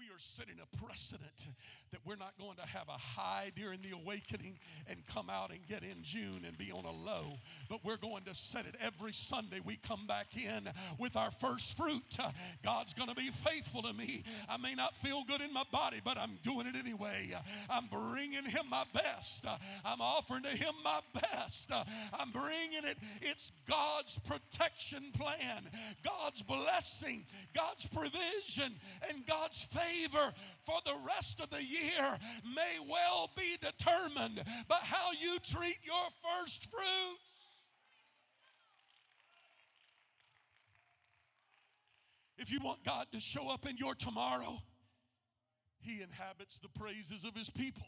we are setting a precedent that we're not going to have a high during the awakening and come out and get in June and be on a low, but we're going to set it every Sunday. We come back in with our first fruit. God's going to be faithful to me. I may not feel good in my body, but I'm doing it anyway. I'm bringing Him my best. I'm offering to Him my best. I'm bringing it. It's God's protection plan, God's blessing, God's provision, and God's favor favor for the rest of the year may well be determined by how you treat your first fruits. If you want God to show up in your tomorrow, He inhabits the praises of His people.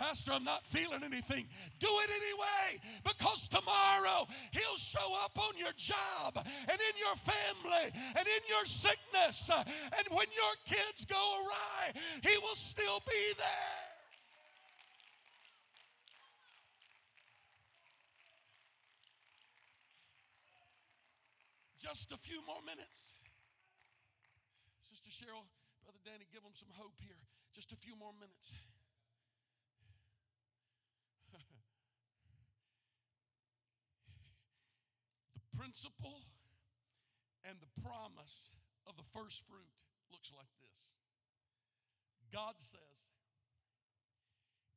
Pastor, I'm not feeling anything. Do it anyway because tomorrow He'll show up on your job and in your family and in your sickness. And when your kids go awry, He will still be there. Just a few more minutes. Sister Cheryl, Brother Danny, give them some hope here. Just a few more minutes. Principle and the promise of the first fruit looks like this God says,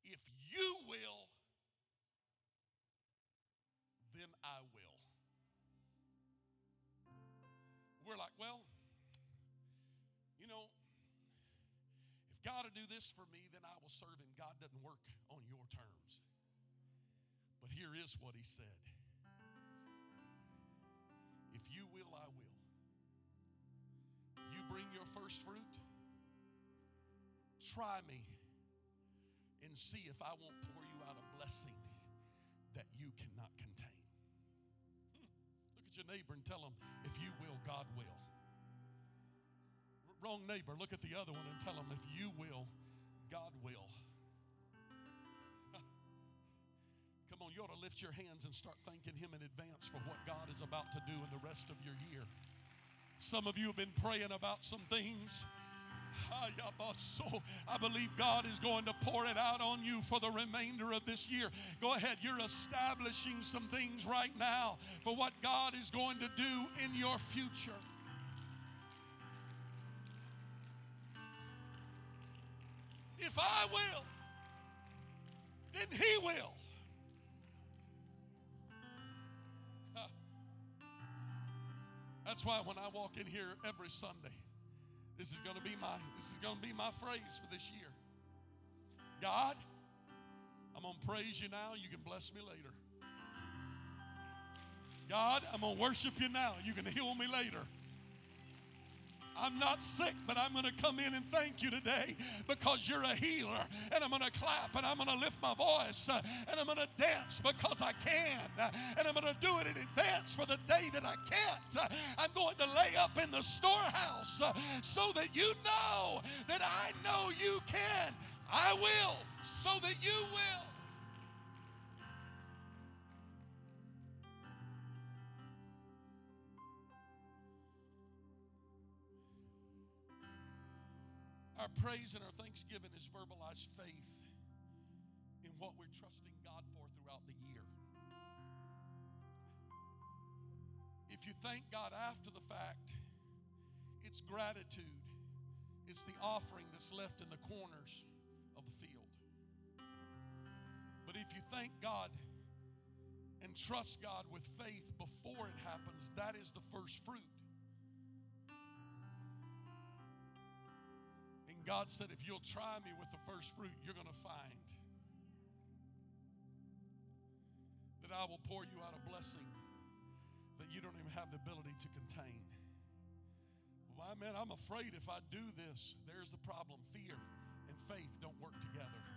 if you will, then I will. We're like, well, you know, if God will do this for me, then I will serve him. God doesn't work on your terms. But here is what he said first fruit? Try me and see if I won't pour you out a blessing that you cannot contain. Hmm. Look at your neighbor and tell him, if you will, God will. Wrong neighbor, look at the other one and tell him, if you will, God will. You ought to lift your hands and start thanking Him in advance for what God is about to do in the rest of your year. Some of you have been praying about some things. I believe God is going to pour it out on you for the remainder of this year. Go ahead, you're establishing some things right now for what God is going to do in your future. If I will, then He will. That's why when I walk in here every Sunday, this is going to be my this is going to be my phrase for this year. God, I'm going to praise you now, you can bless me later. God, I'm going to worship you now, you can heal me later. I'm not sick, but I'm going to come in and thank you today because you're a healer. And I'm going to clap and I'm going to lift my voice uh, and I'm going to dance because I can. Uh, and I'm going to do it in advance for the day that I can't. Uh, I'm going to lay up in the storehouse so that you know that I know you can. I will so that you will. Our praise and our thanksgiving is verbalized faith in what we're trusting God for throughout the year. If you thank God after the fact, it's gratitude. It's the offering that's left in the corners of the field. But if you thank God and trust God with faith before it happens, that is the first fruit. God said, if you'll try me with the first fruit, you're going to find that I will pour you out a blessing that you don't even have the ability to contain. Well, man, I'm afraid if I do this, there's the problem. Fear and faith don't work together.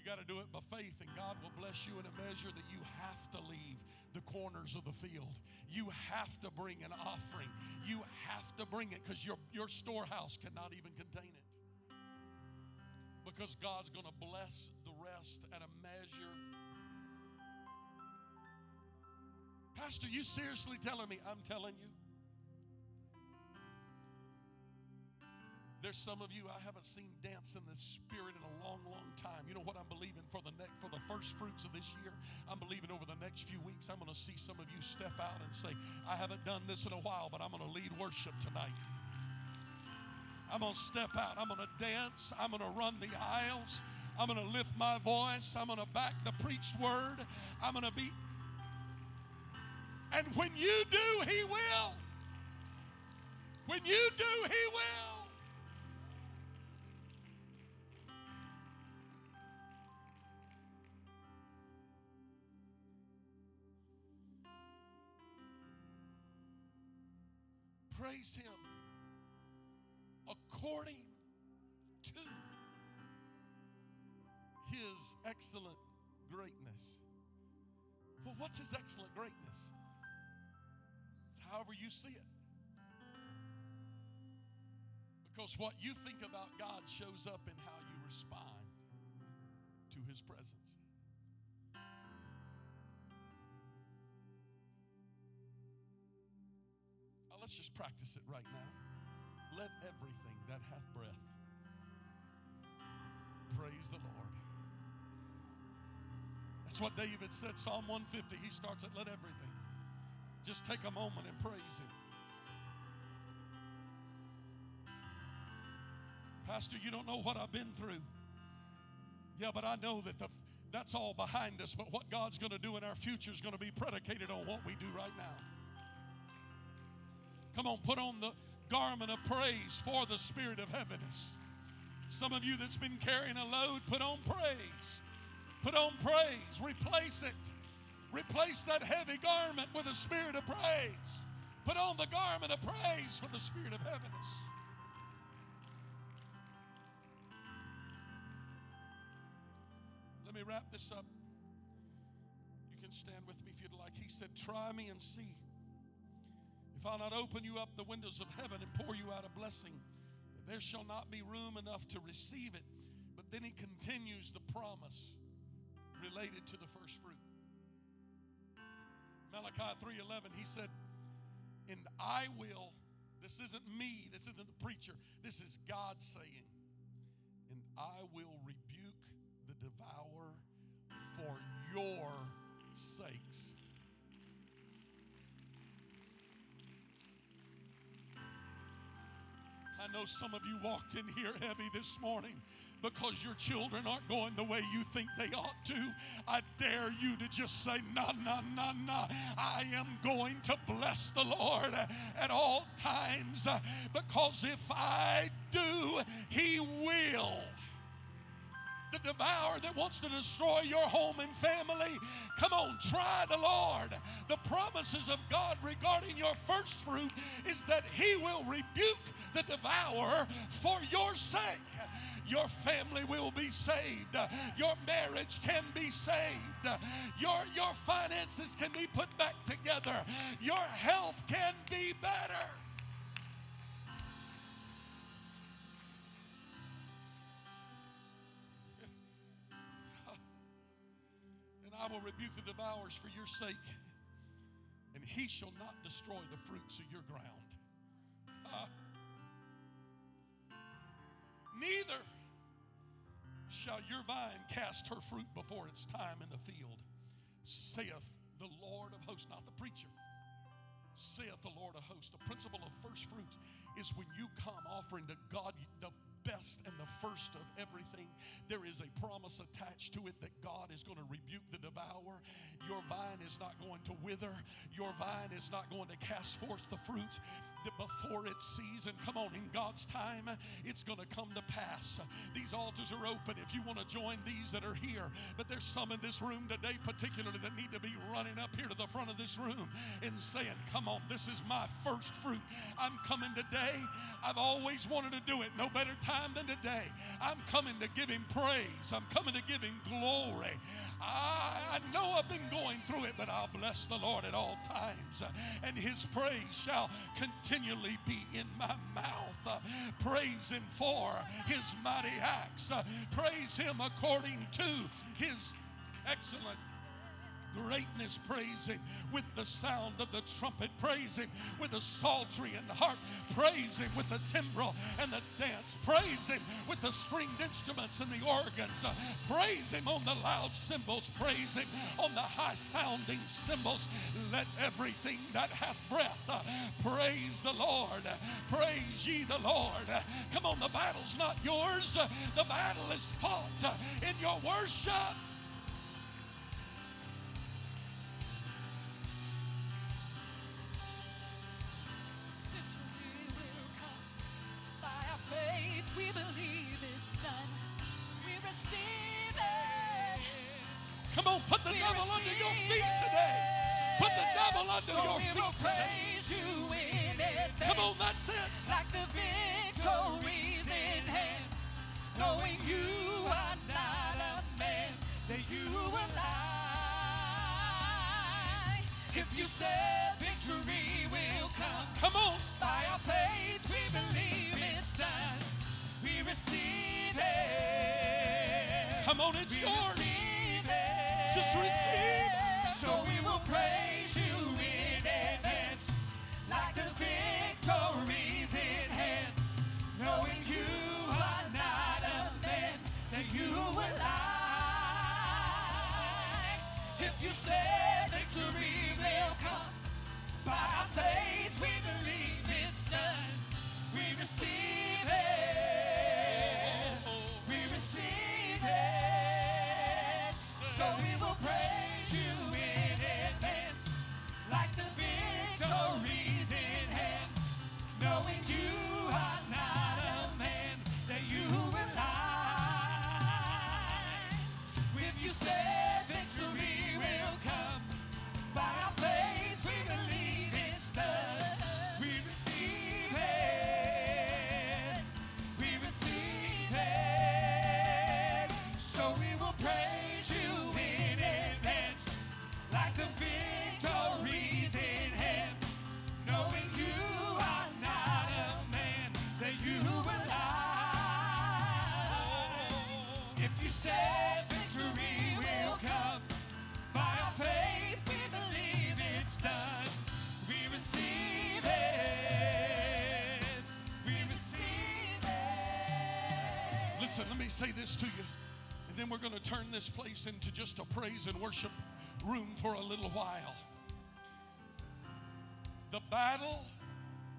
You got to do it by faith, and God will bless you in a measure that you have to leave the corners of the field. You have to bring an offering. You have to bring it because your, your storehouse cannot even contain it. Because God's going to bless the rest at a measure. Pastor, you seriously telling me? I'm telling you. There's some of you I haven't seen dance in the spirit in a long, long time. You know what I'm believing for the next for the first fruits of this year? I'm believing over the next few weeks I'm going to see some of you step out and say, I haven't done this in a while, but I'm going to lead worship tonight. I'm going to step out. I'm going to dance. I'm going to run the aisles. I'm going to lift my voice. I'm going to back the preached word. I'm going to be. And when you do, He will. When you do, He will. Praise Him according to His excellent greatness. Well, what's His excellent greatness? It's however you see it. Because what you think about God shows up in how you respond to His presence. Let's just practice it right now. Let everything that hath breath praise the Lord. That's what David said, Psalm 150. He starts at let everything. Just take a moment and praise Him. Pastor, you don't know what I've been through. Yeah, but I know that the, that's all behind us. But what God's going to do in our future is going to be predicated on what we do right now. Come on, put on the garment of praise for the spirit of heaviness. Some of you that's been carrying a load, put on praise. Put on praise. Replace it. Replace that heavy garment with a spirit of praise. Put on the garment of praise for the spirit of heaviness. Let me wrap this up. You can stand with me if you'd like. He said, Try me and see. If I'll not open you up the windows of heaven and pour you out a blessing, there shall not be room enough to receive it. But then he continues the promise related to the first fruit. Malachi 3:11 he said, "And I will this isn't me, this isn't the preacher. This is God saying, "And I will rebuke the devourer for your sakes." I know some of you walked in here heavy this morning because your children aren't going the way you think they ought to. I dare you to just say, No, no, no, no. I am going to bless the Lord at all times because if I do, He will the devourer that wants to destroy your home and family. Come on, try the Lord. The promises of God regarding your first fruit is that He will rebuke the devourer for your sake. Your family will be saved. Your marriage can be saved. Your, your finances can be put back together. Your health can be better. I will rebuke the devourers for your sake, and he shall not destroy the fruits of your ground. Uh, neither shall your vine cast her fruit before its time in the field, saith the Lord of hosts, not the preacher. Saith the Lord of hosts. The principle of first fruits is when you come offering to God the best and the first of everything, there is a promise attached to it that God is going to rebuke the devourer. Your vine is not going to wither, your vine is not going to cast forth the fruit before its season. Come on, in God's time, it's going to come to pass. These altars are open if you want to join these that are here. But there's some in this room today, particularly, that need to be running up here to the front of this room and saying, Come on, this is my first fruit. I'm coming today. I've always wanted to do it. No better time than today. I'm coming to give him praise. I'm coming to give him glory. I, I know I've been going through it, but I'll bless the Lord at all times. And his praise shall continually be in my mouth. Uh, praise him for his mighty acts. Uh, praise him according to his excellent greatness. Praise Him with the sound of the trumpet. Praise Him with the psaltery and harp. Praise Him with the timbrel and the dance. Praise Him with the stringed instruments and the organs. Uh, praise Him on the loud cymbals. Praise Him on the high sounding cymbals. Let everything that hath breath uh, praise the Lord. Praise ye the Lord. Come on, the battle's not yours. The battle is fought uh, in your worship. We believe it's done. We receive it. Come on, put the We devil under your feet today. Put the devil under So your feet today. you. Come on, that's it. Like the victories in hand, knowing you are not a man, that you will lie. If you said victory will come, Come on. Come on, it's We yours. receive it. Just receive. So we will praise you in advance, like the victories in hand, knowing you are not a man, that you will lie. If you said victory will come, by faith say this to you, and then we're going to turn this place into just a praise and worship room for a little while. The battle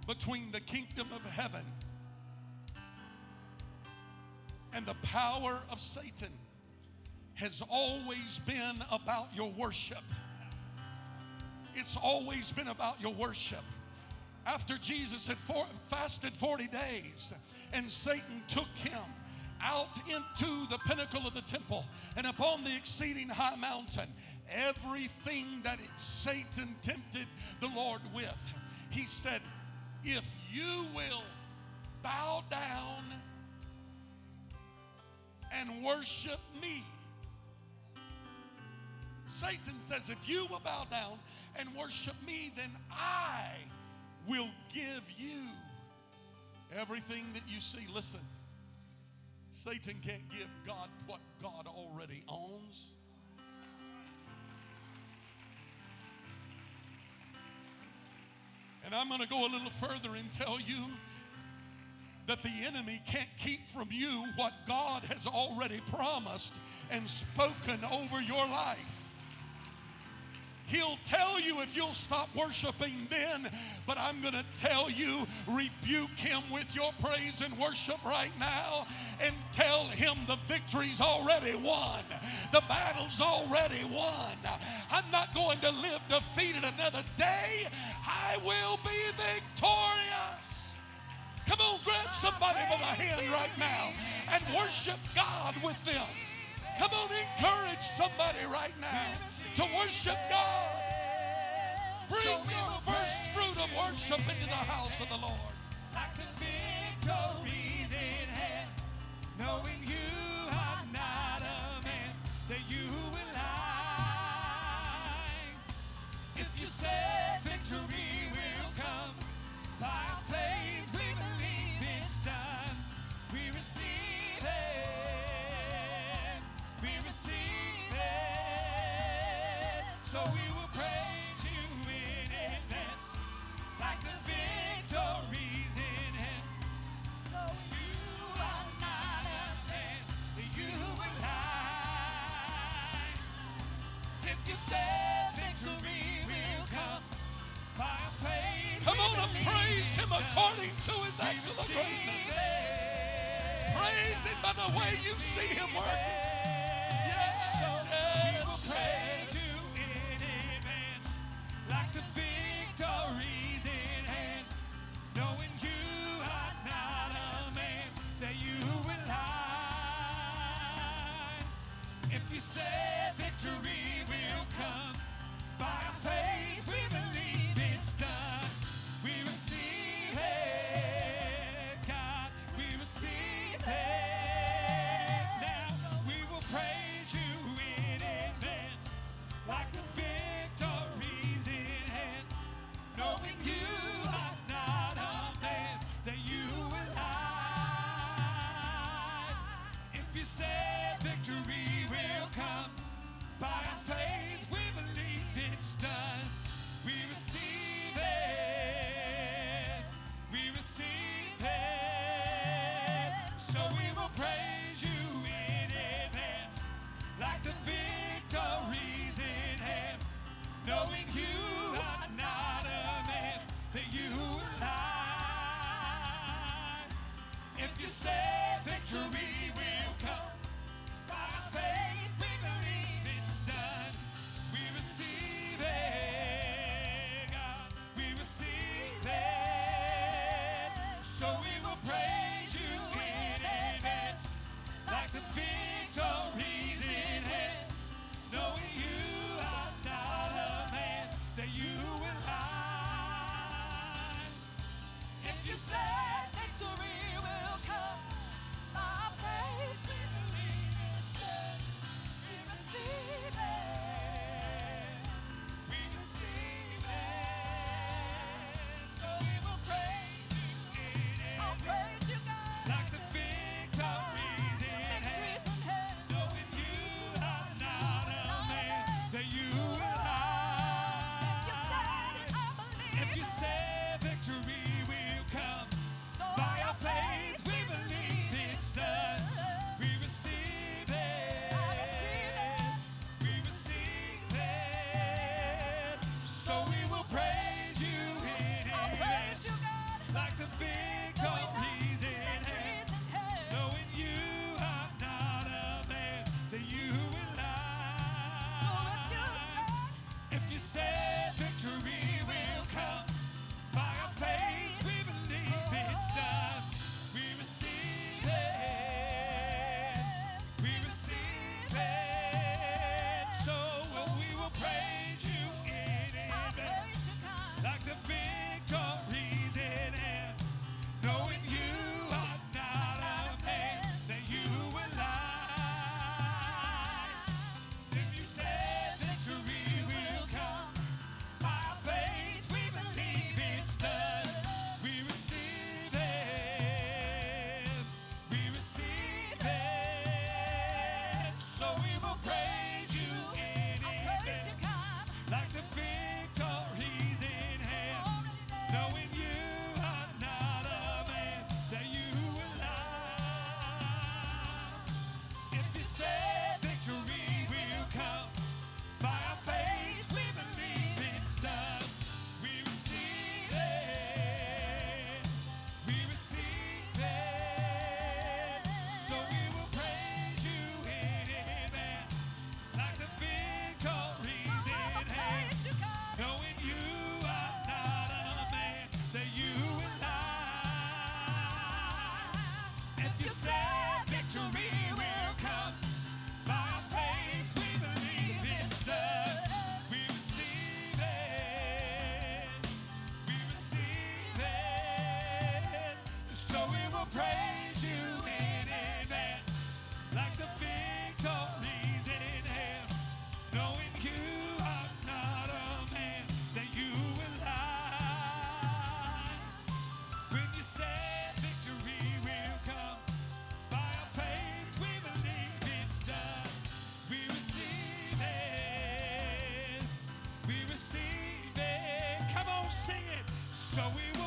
between the kingdom of heaven and the power of Satan has always been about your worship. It's always been about your worship. After Jesus had for, fasted 40 days and Satan took him out into the pinnacle of the temple and upon the exceeding high mountain, everything that Satan tempted the Lord with, he said, If you will bow down and worship me. Satan says, If you will bow down and worship me, then I will give you everything that you see. Listen, Satan can't give God what God already owns. And I'm going to go a little further and tell you that the enemy can't keep from you what God has already promised and spoken over your life. He'll tell you if you'll stop worshiping then, but I'm going to tell you, rebuke him with your praise and worship right now and tell him the victory's already won. The battle's already won. I'm not going to live defeated another day. I will be victorious. Come on, grab somebody by the hand right now and worship God with them. Come on, encourage somebody right now to worship God. Bring your first fruit of worship into the house of the Lord. like the victories in hand, knowing you are not a man, that you will lie. If you said victory will come, by So we will praise you in advance, like the victories in hand. No, you are not a man you lie. If you said victory will come by faith, come on and praise him according to his excellent greatness. Praise him by the way you see him working. So we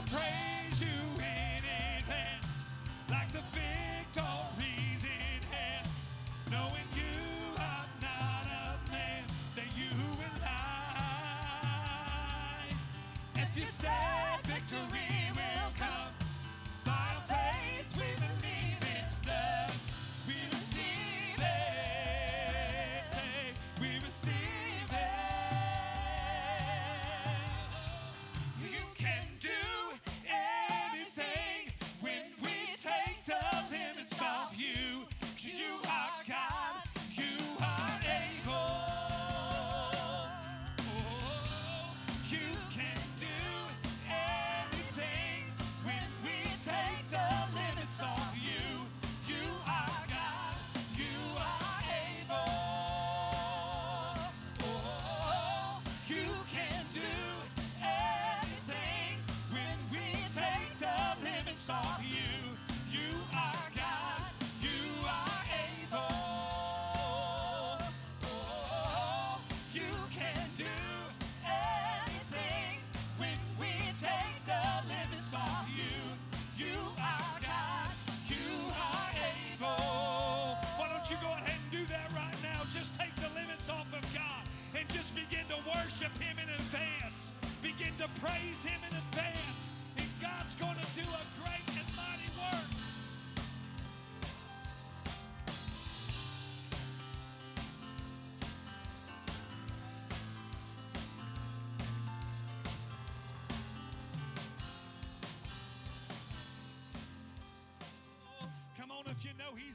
praise Him in advance. And God's going to do a great and mighty work. Come on, if you know He's